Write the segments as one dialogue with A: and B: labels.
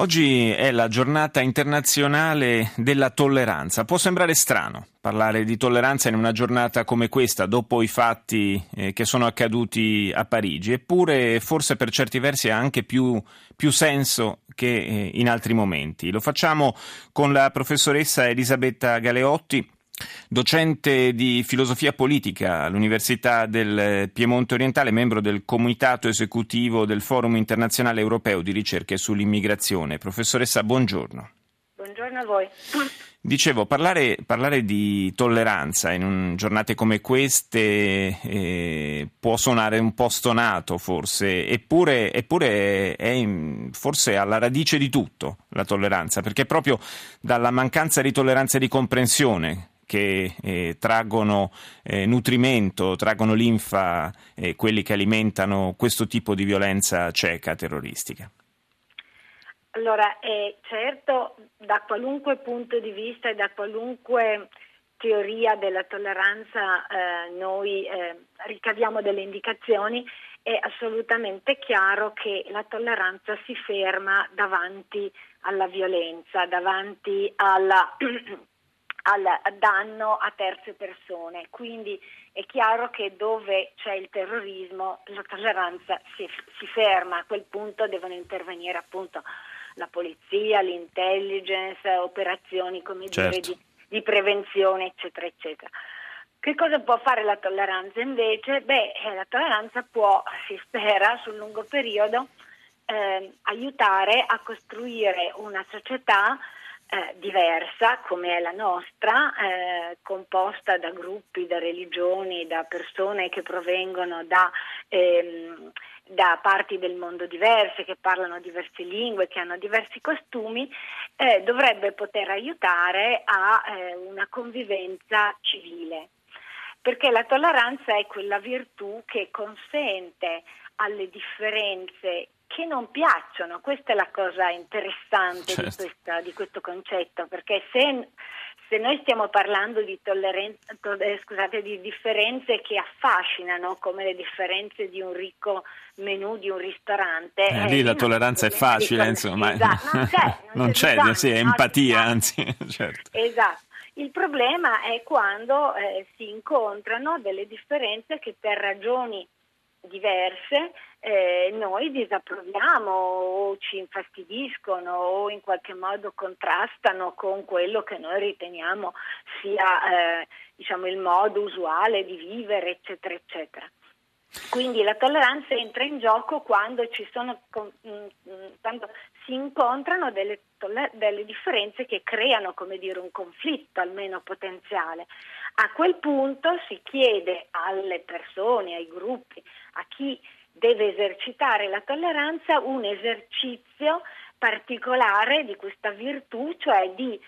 A: Oggi è la giornata internazionale della tolleranza. Può sembrare strano parlare di tolleranza in una giornata come questa, dopo i fatti eh, che sono accaduti a Parigi, eppure forse per certi versi ha anche più, più senso che eh, in altri momenti. Lo facciamo con la professoressa Elisabetta Galeotti Docente di filosofia politica all'Università del Piemonte Orientale, membro del comitato esecutivo del Forum internazionale europeo di ricerche sull'immigrazione. Professoressa, buongiorno.
B: Buongiorno a voi.
A: Dicevo, parlare, parlare, di tolleranza in giornate come queste eh, può suonare un po' stonato forse, eppure, eppure è in, forse alla radice di tutto la tolleranza, perché è proprio dalla mancanza di tolleranza e di comprensione che eh, traggono eh, nutrimento, traggono linfa eh, quelli che alimentano questo tipo di violenza cieca terroristica?
B: Allora, eh, certo, da qualunque punto di vista e da qualunque teoria della tolleranza eh, noi eh, ricaviamo delle indicazioni, è assolutamente chiaro che la tolleranza si ferma davanti alla violenza, davanti alla al danno a terze persone. Quindi è chiaro che dove c'è il terrorismo la tolleranza si, si ferma, a quel punto devono intervenire appunto la polizia, l'intelligence, operazioni come certo. dire, di, di prevenzione, eccetera, eccetera. Che cosa può fare la tolleranza invece? Beh, eh, la tolleranza può, si spera, sul lungo periodo eh, aiutare a costruire una società eh, diversa come è la nostra, eh, composta da gruppi, da religioni, da persone che provengono da, ehm, da, parti del mondo diverse, che parlano diverse lingue, che hanno diversi costumi, eh, dovrebbe poter aiutare a eh, una convivenza civile. Perché la tolleranza è quella virtù che consente alle differenze che non piacciono. Questa è la cosa interessante certo. di, questa, di, questo concetto, perché se, se noi stiamo parlando di, eh, scusate, di, differenze che affascinano, come le differenze di un ricco menù di un ristorante,
A: eh, lì eh, la tolleranza è facile, insomma,
B: esatto, non c'è, non
A: non c'è,
B: bisogno,
A: sì, è empatia, anzi, certo.
B: Esatto. Il problema è quando eh, si incontrano delle differenze che per ragioni diverse eh, noi disapproviamo o ci infastidiscono o in qualche modo contrastano con quello che noi riteniamo sia eh, diciamo, il modo usuale di vivere, eccetera, eccetera. Quindi la tolleranza entra in gioco quando, sono, mm, mm, quando si incontrano delle, delle, differenze che creano come dire, un conflitto almeno potenziale. A quel punto si chiede alle persone, ai gruppi, a chi deve esercitare la tolleranza un esercizio particolare di questa virtù, cioè di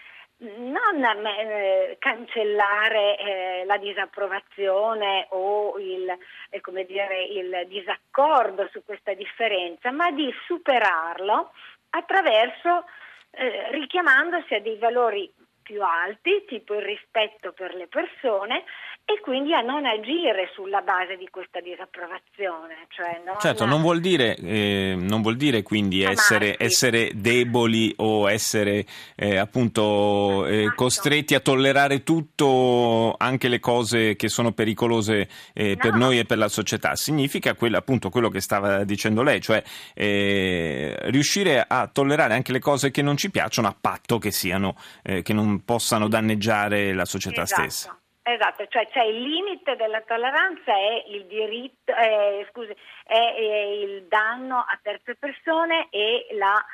B: non eh, cancellare eh, la disapprovazione o il, eh, dire, il, disaccordo su questa differenza, ma di superarlo attraverso eh, richiamandosi a dei valori più alti, tipo il rispetto per le persone, e quindi a non agire sulla base di questa disapprovazione. Cioè non
A: certo, non vuol dire, eh, non vuol dire quindi essere, essere, deboli o essere eh, appunto eh, esatto. costretti a tollerare tutto, anche le cose che sono pericolose eh, no. per noi e per la società. Significa quello, appunto quello che stava dicendo lei, cioè eh, riuscire a tollerare anche le cose che non ci piacciono a patto che siano, eh, che non possano danneggiare la società
B: esatto.
A: stessa.
B: Esatto, cioè, cioè, il limite della tolleranza è il diritto, eh, scusi, è, è il danno a terze persone e la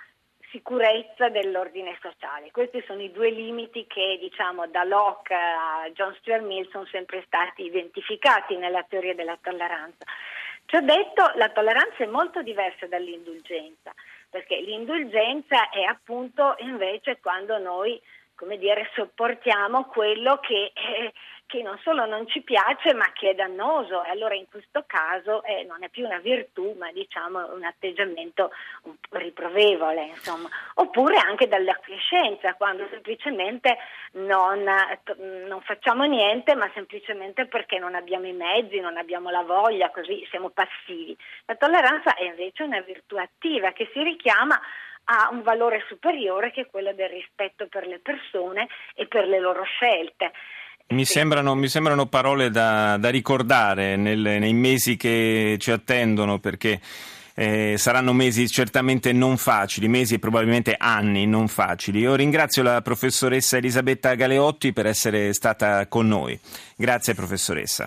B: sicurezza dell'ordine sociale. Questi sono i due limiti che diciamo da Locke a John Stuart Mill sono sempre stati identificati nella teoria della tolleranza. Ciò detto, la tolleranza è molto diversa dall'indulgenza, perché l'indulgenza è appunto invece quando noi come dire, sopportiamo quello che, eh, che, non solo non ci piace ma che è dannoso e allora in questo caso eh, non è più una virtù ma diciamo un atteggiamento un riprovevole insomma. oppure anche dall'acquiescenza quando semplicemente non, non facciamo niente ma semplicemente perché non abbiamo i mezzi, non abbiamo la voglia, così siamo passivi. La tolleranza è invece una virtù attiva che si richiama ha un valore superiore che è quello del rispetto per le persone e per le loro scelte.
A: Mi, sì. sembrano, mi sembrano, parole da, da ricordare nel, nei mesi che ci attendono perché eh, saranno mesi certamente non facili, mesi e probabilmente anni non facili. Io ringrazio la professoressa Elisabetta Galeotti per essere stata con noi. Grazie professoressa.